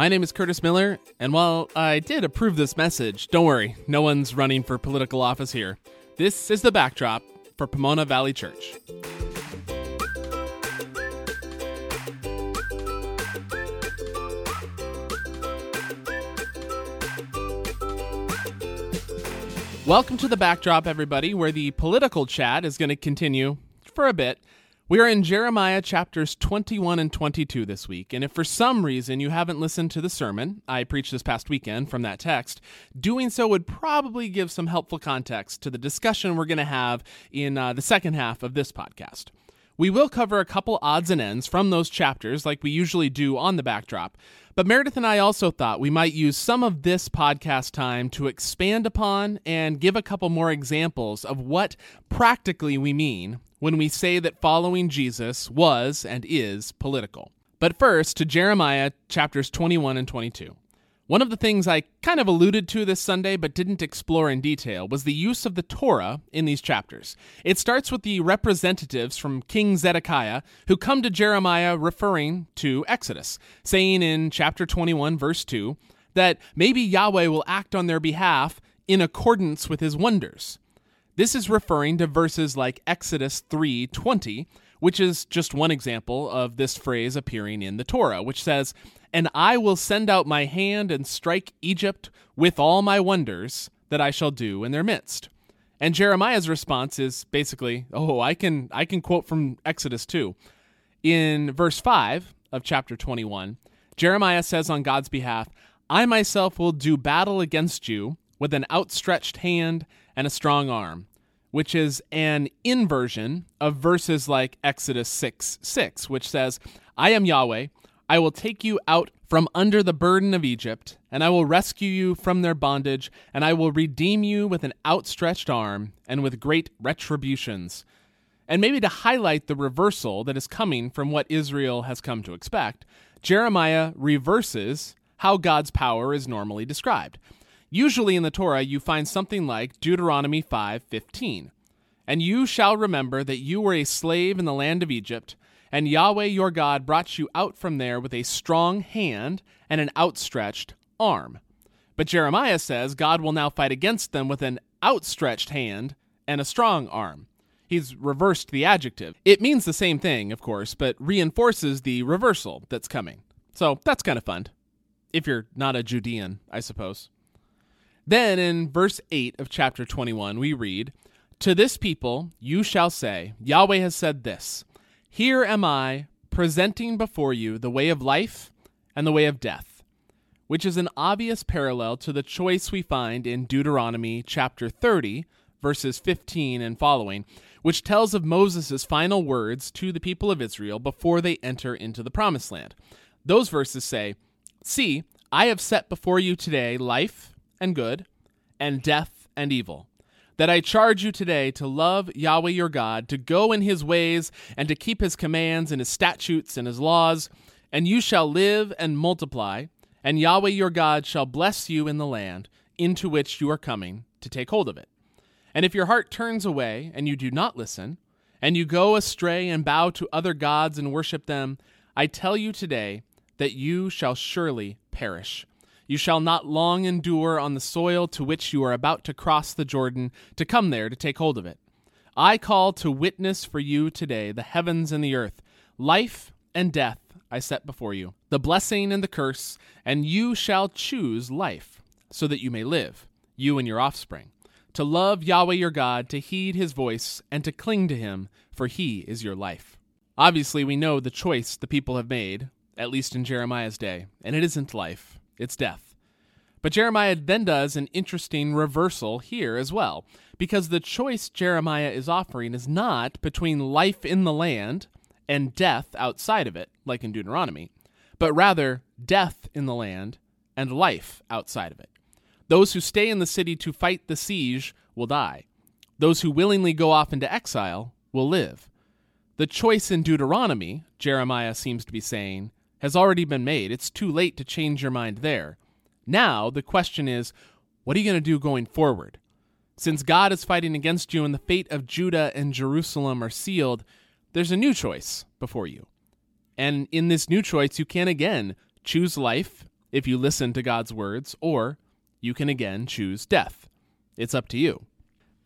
My name is Curtis Miller, and while I did approve this message, don't worry, no one's running for political office here. This is the backdrop for Pomona Valley Church. Welcome to the backdrop, everybody, where the political chat is going to continue for a bit. We are in Jeremiah chapters 21 and 22 this week, and if for some reason you haven't listened to the sermon I preached this past weekend from that text, doing so would probably give some helpful context to the discussion we're going to have in uh, the second half of this podcast. We will cover a couple odds and ends from those chapters, like we usually do on the backdrop. But Meredith and I also thought we might use some of this podcast time to expand upon and give a couple more examples of what practically we mean when we say that following Jesus was and is political. But first, to Jeremiah chapters 21 and 22. One of the things I kind of alluded to this Sunday but didn't explore in detail was the use of the Torah in these chapters. It starts with the representatives from King Zedekiah who come to Jeremiah referring to Exodus, saying in chapter 21, verse 2, that maybe Yahweh will act on their behalf in accordance with his wonders. This is referring to verses like Exodus 3:20, which is just one example of this phrase appearing in the Torah, which says, and I will send out my hand and strike Egypt with all my wonders that I shall do in their midst. And Jeremiah's response is basically, "Oh, I can I can quote from Exodus too. In verse 5 of chapter 21, Jeremiah says on God's behalf, "I myself will do battle against you with an outstretched hand and a strong arm." Which is an inversion of verses like Exodus 6 6, which says, I am Yahweh, I will take you out from under the burden of Egypt, and I will rescue you from their bondage, and I will redeem you with an outstretched arm and with great retributions. And maybe to highlight the reversal that is coming from what Israel has come to expect, Jeremiah reverses how God's power is normally described. Usually in the Torah you find something like Deuteronomy 5:15. And you shall remember that you were a slave in the land of Egypt, and Yahweh your God brought you out from there with a strong hand and an outstretched arm. But Jeremiah says God will now fight against them with an outstretched hand and a strong arm. He's reversed the adjective. It means the same thing, of course, but reinforces the reversal that's coming. So that's kind of fun. If you're not a Judean, I suppose. Then in verse 8 of chapter 21, we read, To this people you shall say, Yahweh has said this. Here am I, presenting before you the way of life and the way of death, which is an obvious parallel to the choice we find in Deuteronomy chapter 30, verses 15 and following, which tells of Moses' final words to the people of Israel before they enter into the promised land. Those verses say, See, I have set before you today life and good, and death and evil that I charge you today to love Yahweh your God, to go in his ways, and to keep his commands and his statutes and his laws, and you shall live and multiply, and Yahweh your God shall bless you in the land into which you are coming to take hold of it. And if your heart turns away and you do not listen, and you go astray and bow to other gods and worship them, I tell you today that you shall surely perish. You shall not long endure on the soil to which you are about to cross the Jordan to come there to take hold of it. I call to witness for you today the heavens and the earth, life and death I set before you, the blessing and the curse, and you shall choose life, so that you may live, you and your offspring, to love Yahweh your God, to heed his voice, and to cling to him, for he is your life. Obviously, we know the choice the people have made, at least in Jeremiah's day, and it isn't life it's death. But Jeremiah then does an interesting reversal here as well, because the choice Jeremiah is offering is not between life in the land and death outside of it, like in Deuteronomy, but rather death in the land and life outside of it. Those who stay in the city to fight the siege will die. Those who willingly go off into exile will live. The choice in Deuteronomy, Jeremiah seems to be saying, has already been made. It's too late to change your mind there. Now, the question is, what are you going to do going forward? Since God is fighting against you and the fate of Judah and Jerusalem are sealed, there's a new choice before you. And in this new choice, you can again choose life if you listen to God's words, or you can again choose death. It's up to you.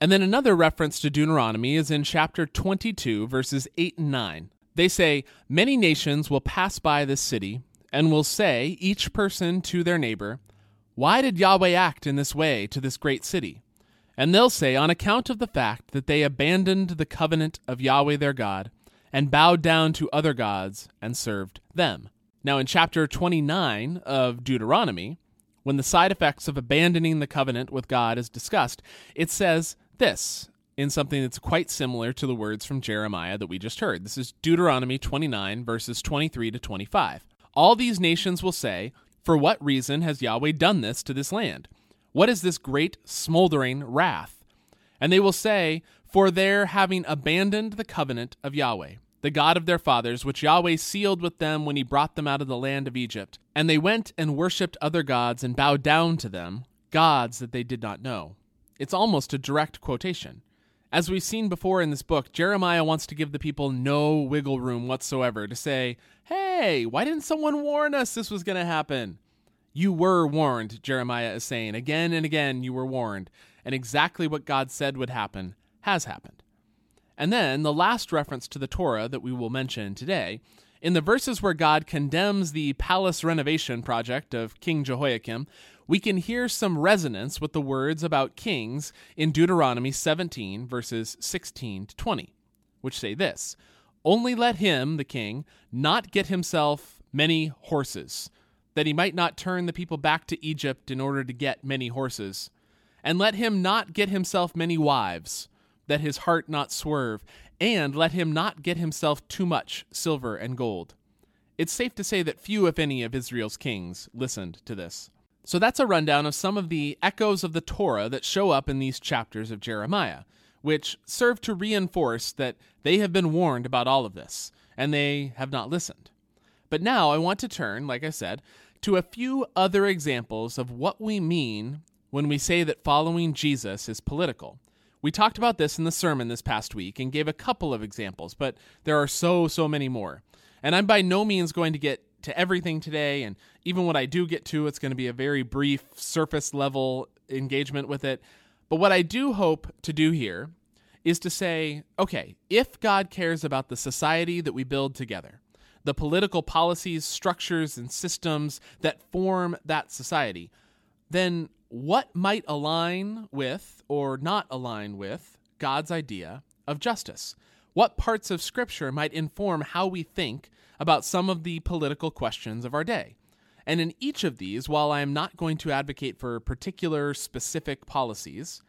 And then another reference to Deuteronomy is in chapter 22, verses 8 and 9. They say, Many nations will pass by this city and will say, each person to their neighbor, Why did Yahweh act in this way to this great city? And they'll say, On account of the fact that they abandoned the covenant of Yahweh their God and bowed down to other gods and served them. Now, in chapter 29 of Deuteronomy, when the side effects of abandoning the covenant with God is discussed, it says this in something that's quite similar to the words from Jeremiah that we just heard. This is Deuteronomy 29, verses 23 to 25. All these nations will say, For what reason has Yahweh done this to this land? What is this great smoldering wrath? And they will say, For their having abandoned the covenant of Yahweh, the God of their fathers, which Yahweh sealed with them when he brought them out of the land of Egypt. And they went and worshipped other gods and bowed down to them, gods that they did not know. It's almost a direct quotation. As we've seen before in this book, Jeremiah wants to give the people no wiggle room whatsoever to say, hey, why didn't someone warn us this was going to happen? You were warned, Jeremiah is saying. Again and again, you were warned. And exactly what God said would happen has happened. And then the last reference to the Torah that we will mention today, in the verses where God condemns the palace renovation project of King Jehoiakim, we can hear some resonance with the words about kings in Deuteronomy 17, verses 16 to 20, which say this Only let him, the king, not get himself many horses, that he might not turn the people back to Egypt in order to get many horses. And let him not get himself many wives, that his heart not swerve, and let him not get himself too much silver and gold. It's safe to say that few, if any, of Israel's kings listened to this. So that's a rundown of some of the echoes of the Torah that show up in these chapters of Jeremiah, which serve to reinforce that they have been warned about all of this, and they have not listened. But now I want to turn, like I said, to a few other examples of what we mean when we say that following Jesus is political. We talked about this in the sermon this past week and gave a couple of examples, but there are so, so many more. And I'm by no means going to get to everything today. And even what I do get to, it's going to be a very brief, surface level engagement with it. But what I do hope to do here is to say, okay, if God cares about the society that we build together, the political policies, structures, and systems that form that society, then what might align with or not align with God's idea of justice? What parts of Scripture might inform how we think about some of the political questions of our day. And in each of these, while I am not going to advocate for particular specific policies,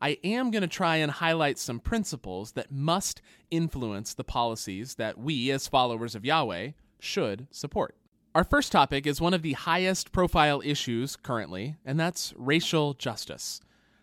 I am going to try and highlight some principles that must influence the policies that we, as followers of Yahweh, should support. Our first topic is one of the highest profile issues currently, and that's racial justice.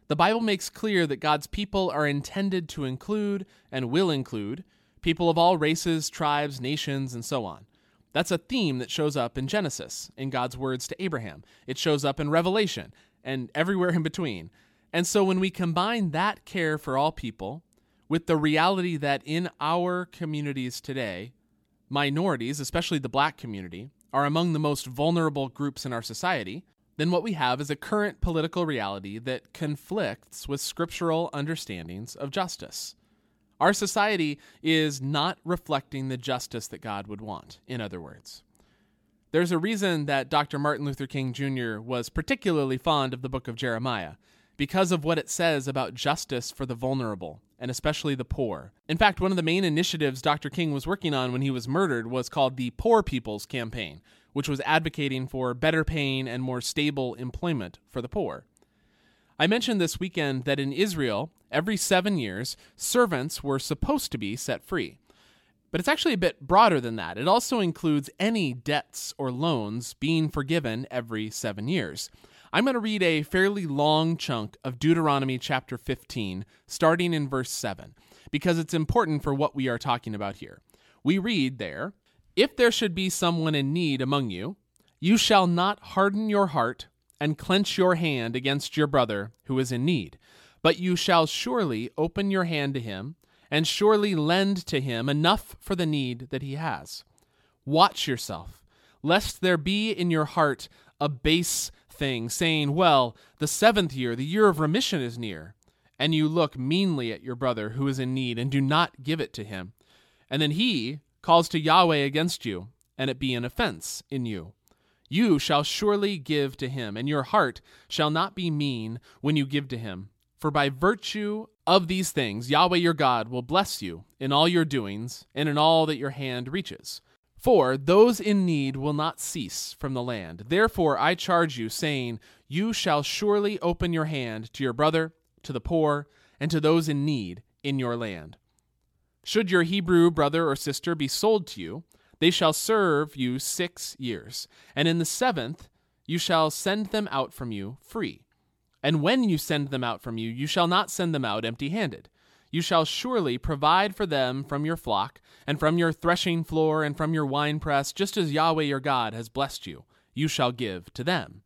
The Bible makes clear that God's people are intended to include and will include people of all races, tribes, nations, and so on. That's a theme that shows up in Genesis, in God's words to Abraham. It shows up in Revelation, and everywhere in between. And so when we combine that care for all people with the reality that in our communities today, minorities, especially the black community, are among the most vulnerable groups in our society, then what we have is a current political reality that conflicts with scriptural understandings of justice. Our society is not reflecting the justice that God would want, in other words. There's a reason that Dr. Martin Luther King Jr. was particularly fond of the book of Jeremiah, because of what it says about justice for the vulnerable, and especially the poor. In fact, one of the main initiatives Dr. King was working on when he was murdered was called the Poor People's Campaign, which was advocating for better paying and more stable employment for the poor. I mentioned this weekend that in Israel, every seven years, servants were supposed to be set free. But it's actually a bit broader than that. It also includes any debts or loans being forgiven every seven years. I'm going to read a fairly long chunk of Deuteronomy chapter 15, starting in verse 7, because it's important for what we are talking about here. We read there If there should be someone in need among you, you shall not harden your heart and clench your hand against your brother who is in need. But you shall surely open your hand to him, and surely lend to him enough for the need that he has. Watch yourself, lest there be in your heart a base thing, saying, Well, the seventh year, the year of remission is near, and you look meanly at your brother who is in need and do not give it to him, and then he calls to Yahweh against you, and it be an offense in you. You shall surely give to him, and your heart shall not be mean when you give to him. For by virtue of these things, Yahweh your God will bless you in all your doings and in all that your hand reaches. For those in need will not cease from the land. Therefore I charge you, saying, You shall surely open your hand to your brother, to the poor, and to those in need in your land. Should your Hebrew brother or sister be sold to you, they shall serve you six years, and in the seventh you shall send them out from you free. And when you send them out from you, you shall not send them out empty handed. You shall surely provide for them from your flock, and from your threshing floor, and from your winepress, just as Yahweh your God has blessed you, you shall give to them.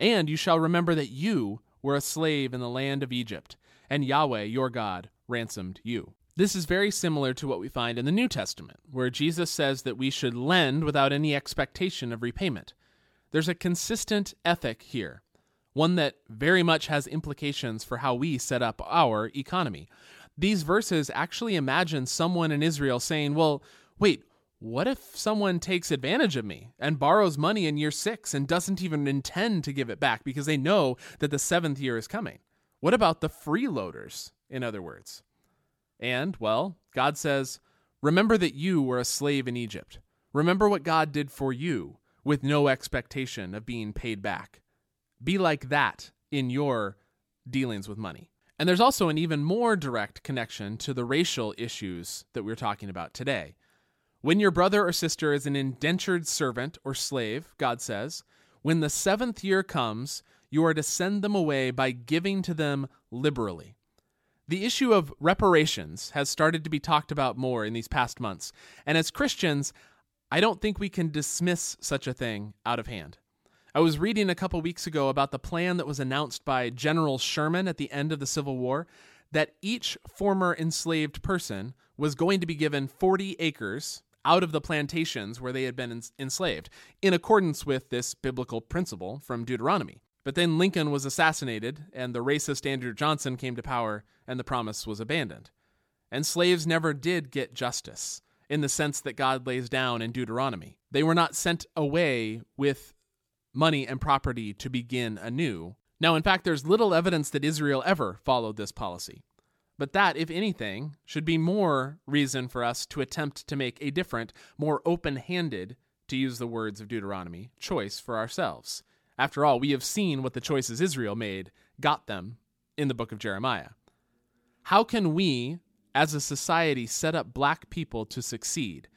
And you shall remember that you were a slave in the land of Egypt, and Yahweh your God ransomed you. This is very similar to what we find in the New Testament, where Jesus says that we should lend without any expectation of repayment. There's a consistent ethic here, one that very much has implications for how we set up our economy. These verses actually imagine someone in Israel saying, Well, wait, what if someone takes advantage of me and borrows money in year six and doesn't even intend to give it back because they know that the seventh year is coming? What about the freeloaders, in other words? And, well, God says, Remember that you were a slave in Egypt. Remember what God did for you with no expectation of being paid back. Be like that in your dealings with money. And there's also an even more direct connection to the racial issues that we're talking about today. When your brother or sister is an indentured servant or slave, God says, when the seventh year comes, you are to send them away by giving to them liberally. The issue of reparations has started to be talked about more in these past months, and as Christians, I don't think we can dismiss such a thing out of hand. I was reading a couple weeks ago about the plan that was announced by General Sherman at the end of the Civil War that each former enslaved person was going to be given 40 acres out of the plantations where they had been enslaved, in accordance with this biblical principle from Deuteronomy. But then Lincoln was assassinated, and the racist Andrew Johnson came to power, and the promise was abandoned. And slaves never did get justice in the sense that God lays down in Deuteronomy. They were not sent away with money and property to begin anew. Now, in fact, there's little evidence that Israel ever followed this policy. But that, if anything, should be more reason for us to attempt to make a different, more open handed, to use the words of Deuteronomy, choice for ourselves. After all, we have seen what the choices Israel made got them in the book of Jeremiah. How can we, as a society, set up black people to succeed?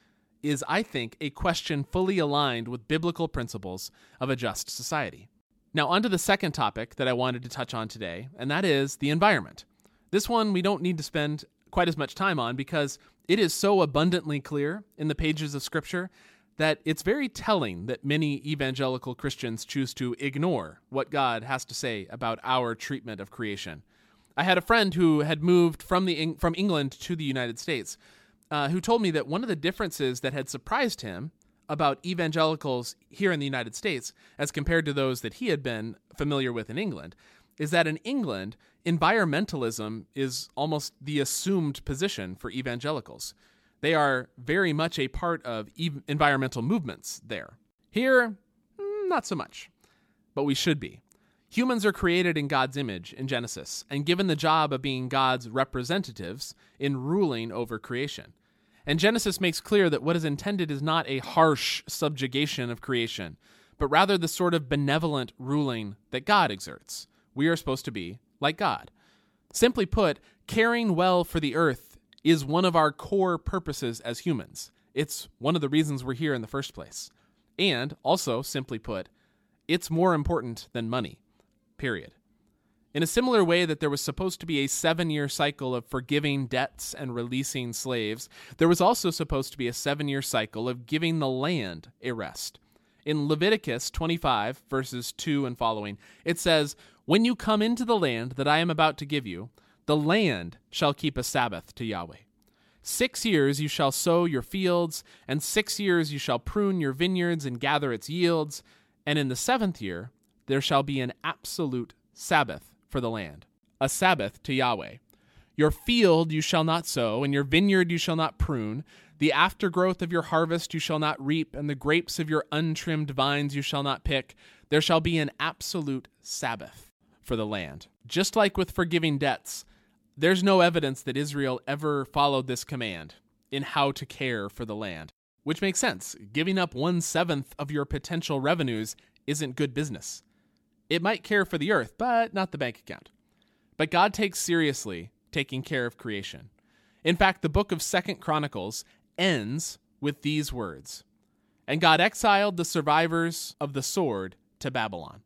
Is, I think, a question fully aligned with biblical principles of a just society. Now, on to the second topic that I wanted to touch on today, and that is the environment. This one we don't need to spend quite as much time on because it is so abundantly clear in the pages of Scripture that it's very telling that many evangelical Christians choose to ignore what God has to say about our treatment of creation. I had a friend who had moved from the from England to the United States, uh, who told me that one of the differences that had surprised him about evangelicals here in the United States, as compared to those that he had been familiar with in England, is that in England, environmentalism is almost the assumed position for evangelicals. They are very much a part of ev- environmental movements there. Here, mm, not so much, but we should be. Humans are created in God's image in Genesis and given the job of being God's representatives in ruling over creation. And Genesis makes clear that what is intended is not a harsh subjugation of creation, but rather the sort of benevolent ruling that God exerts. We are supposed to be like God. Simply put, caring well for the earth is one of our core purposes as humans. It's one of the reasons we're here in the first place. And also, simply put, it's more important than money. Period. In a similar way that there was supposed to be a seven year cycle of forgiving debts and releasing slaves, there was also supposed to be a seven year cycle of giving the land a rest. In Leviticus 25, verses 2 and following, it says, When you come into the land that I am about to give you, the land shall keep a Sabbath to Yahweh. Six years you shall sow your fields, and six years you shall prune your vineyards and gather its yields, And in the seventh year, there shall be an absolute Sabbath for the land, a Sabbath to Yahweh. Your field you shall not sow, and your vineyard you shall not prune. The aftergrowth of your harvest you shall not reap, and the grapes of your untrimmed vines you shall not pick. There shall be an absolute Sabbath for the land. Just like with forgiving debts, there's no evidence that Israel ever followed this command in how to care for the land, which makes sense. Giving up one seventh of your potential revenues isn't good business. It might care for the earth, but not the bank account. But God takes seriously taking care of creation. In fact, the book of Second Chronicles ends with these words And God exiled the survivors of the sword to Babylon.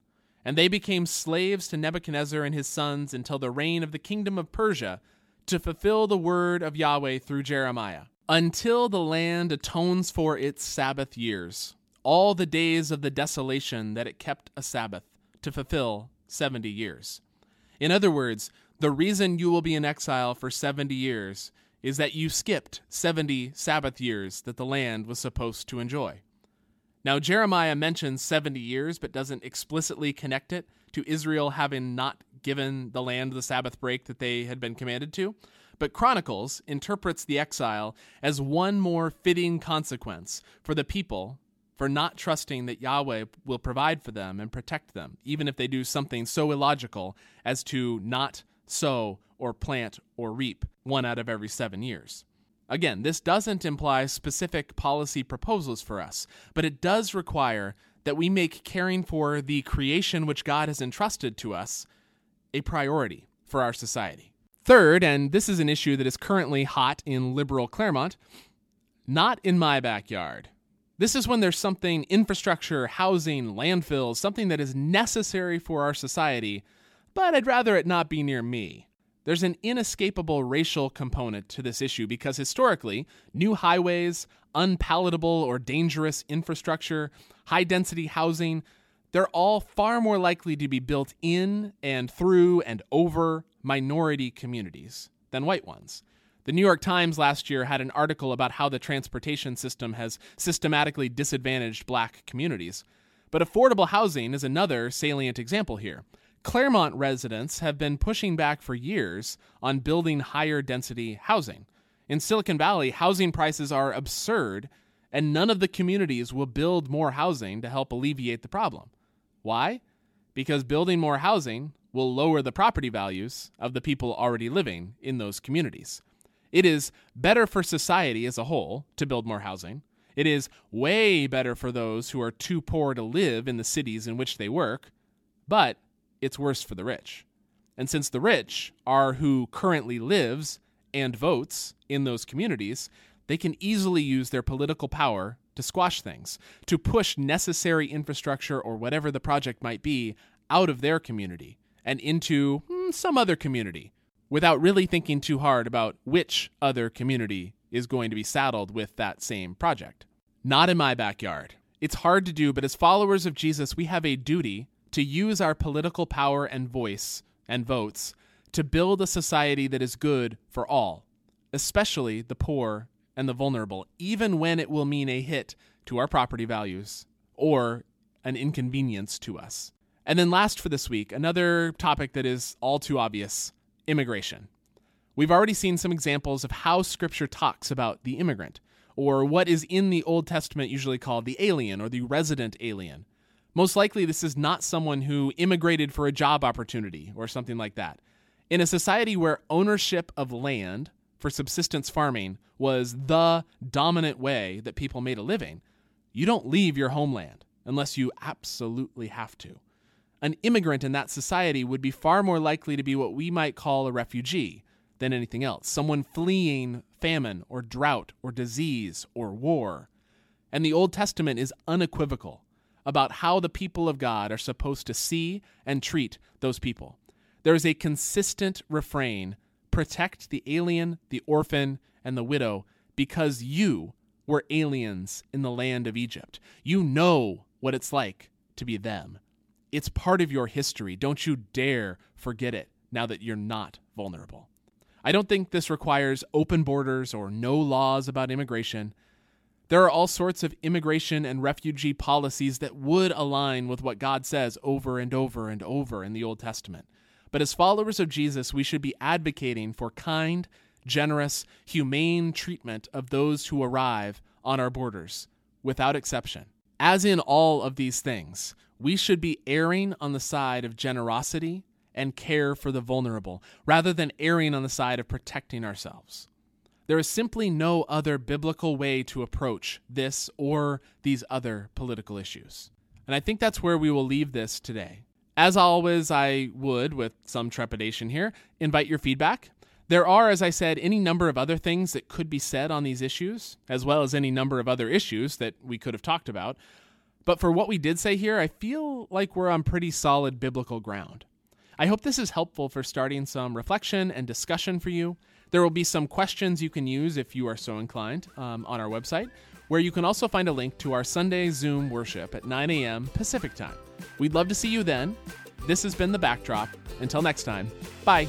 And they became slaves to Nebuchadnezzar and his sons until the reign of the kingdom of Persia to fulfill the word of Yahweh through Jeremiah. Until the land atones for its Sabbath years, all the days of the desolation that it kept a Sabbath to fulfill 70 years. In other words, the reason you will be in exile for 70 years is that you skipped 70 Sabbath years that the land was supposed to enjoy. Now, Jeremiah mentions 70 years, but doesn't explicitly connect it to Israel having not given the land the Sabbath break that they had been commanded to. But Chronicles interprets the exile as one more fitting consequence for the people for not trusting that Yahweh will provide for them and protect them, even if they do something so illogical as to not sow or plant or reap one out of every seven years. Again, this doesn't imply specific policy proposals for us, but it does require that we make caring for the creation which God has entrusted to us a priority for our society. Third, and this is an issue that is currently hot in liberal Claremont, not in my backyard. This is when there's something infrastructure, housing, landfills, something that is necessary for our society, but I'd rather it not be near me. There's an inescapable racial component to this issue because historically, new highways, unpalatable or dangerous infrastructure, high density housing, they're all far more likely to be built in and through and over minority communities than white ones. The New York Times last year had an article about how the transportation system has systematically disadvantaged black communities. But affordable housing is another salient example here. Claremont residents have been pushing back for years on building higher density housing. In Silicon Valley, housing prices are absurd, and none of the communities will build more housing to help alleviate the problem. Why? Because building more housing will lower the property values of the people already living in those communities. It is better for society as a whole to build more housing. It is way better for those who are too poor to live in the cities in which they work, but it's worse for the rich. And since the rich are who currently lives and votes in those communities, they can easily use their political power to squash things, to push necessary infrastructure or whatever the project might be out of their community and into hmm, some other community without really thinking too hard about which other community is going to be saddled with that same project. Not in my backyard. It's hard to do, but as followers of Jesus, we have a duty to use our political power and voice and votes to build a society that is good for all, especially the poor and the vulnerable, even when it will mean a hit to our property values or an inconvenience to us. And then, last for this week, another topic that is all too obvious immigration. We've already seen some examples of how Scripture talks about the immigrant, or what is in the Old Testament usually called the alien or the resident alien. Most likely, this is not someone who immigrated for a job opportunity or something like that. In a society where ownership of land for subsistence farming was the dominant way that people made a living, you don't leave your homeland unless you absolutely have to an immigrant in that society would be far more likely to be what we might call a refugee than anything else, someone fleeing famine or drought or disease or war. And the Old Testament is unequivocal about how the people of God are supposed to see and treat those people. There is a consistent refrain protect the alien, the orphan, and the widow because you were aliens in the land of Egypt. You know what it's like to be them. It's part of your history. Don't you dare forget it now that you're not vulnerable. I don't think this requires open borders or no laws about immigration, There are all sorts of immigration and refugee policies that would align with what God says over and over and over in the Old Testament. But as followers of Jesus, we should be advocating for kind, generous, humane treatment of those who arrive on our borders, without exception. As in all of these things, we should be erring on the side of generosity and care for the vulnerable, rather than erring on the side of protecting ourselves. There is simply no other biblical way to approach this or these other political issues. And I think that's where we will leave this today. As always, I would, with some trepidation here, invite your feedback. There are, as I said, any number of other things that could be said on these issues, as well as any number of other issues that we could have talked about. But for what we did say here, I feel like we're on pretty solid biblical ground. I hope this is helpful for starting some reflection and discussion for you. There will be some questions you can use if you are so inclined um, on our website, where you can also find a link to our Sunday Zoom worship at 9 a.m. Pacific time. We'd love to see you then. This has been The Backdrop. Until next time, bye.